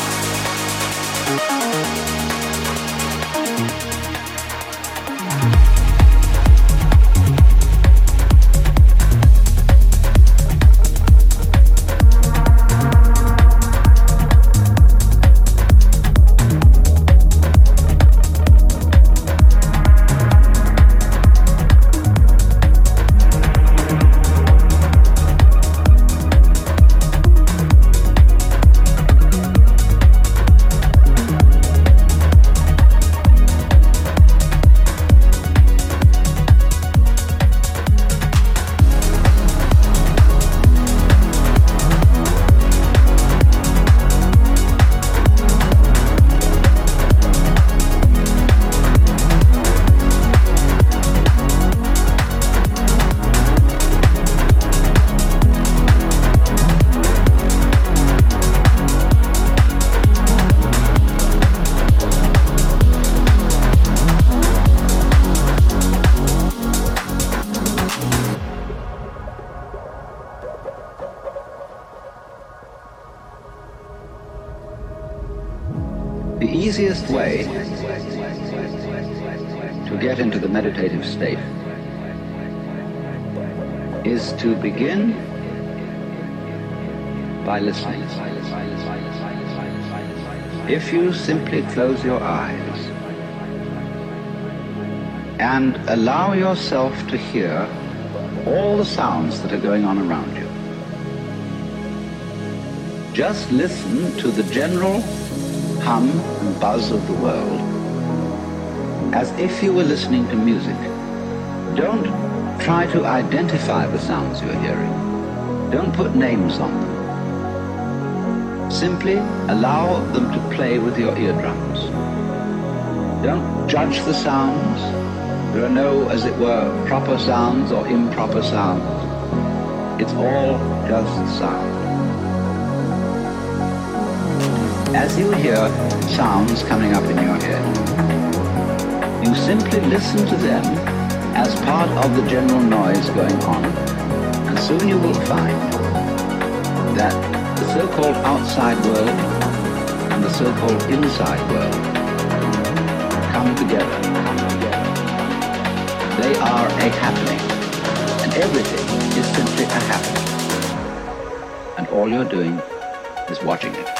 meditative close your eyes and allow yourself to hear all the sounds that are going on around you, just listen to the general hum and buzz of the world as if you were listening to music. Don't try to identify the sounds you're hearing. Don't put names on them. Simply allow them to play with your eardrums. Don't judge the sounds. There are no, as it were, proper sounds or improper sounds. It's all just sound. As you hear sounds coming up in your head, you simply listen to them as part of the general noise going on. And soon you will find that the so-called outside world and the so-called inside world come together. They are a happening. And everything is simply a happening. And all you're doing is watching it.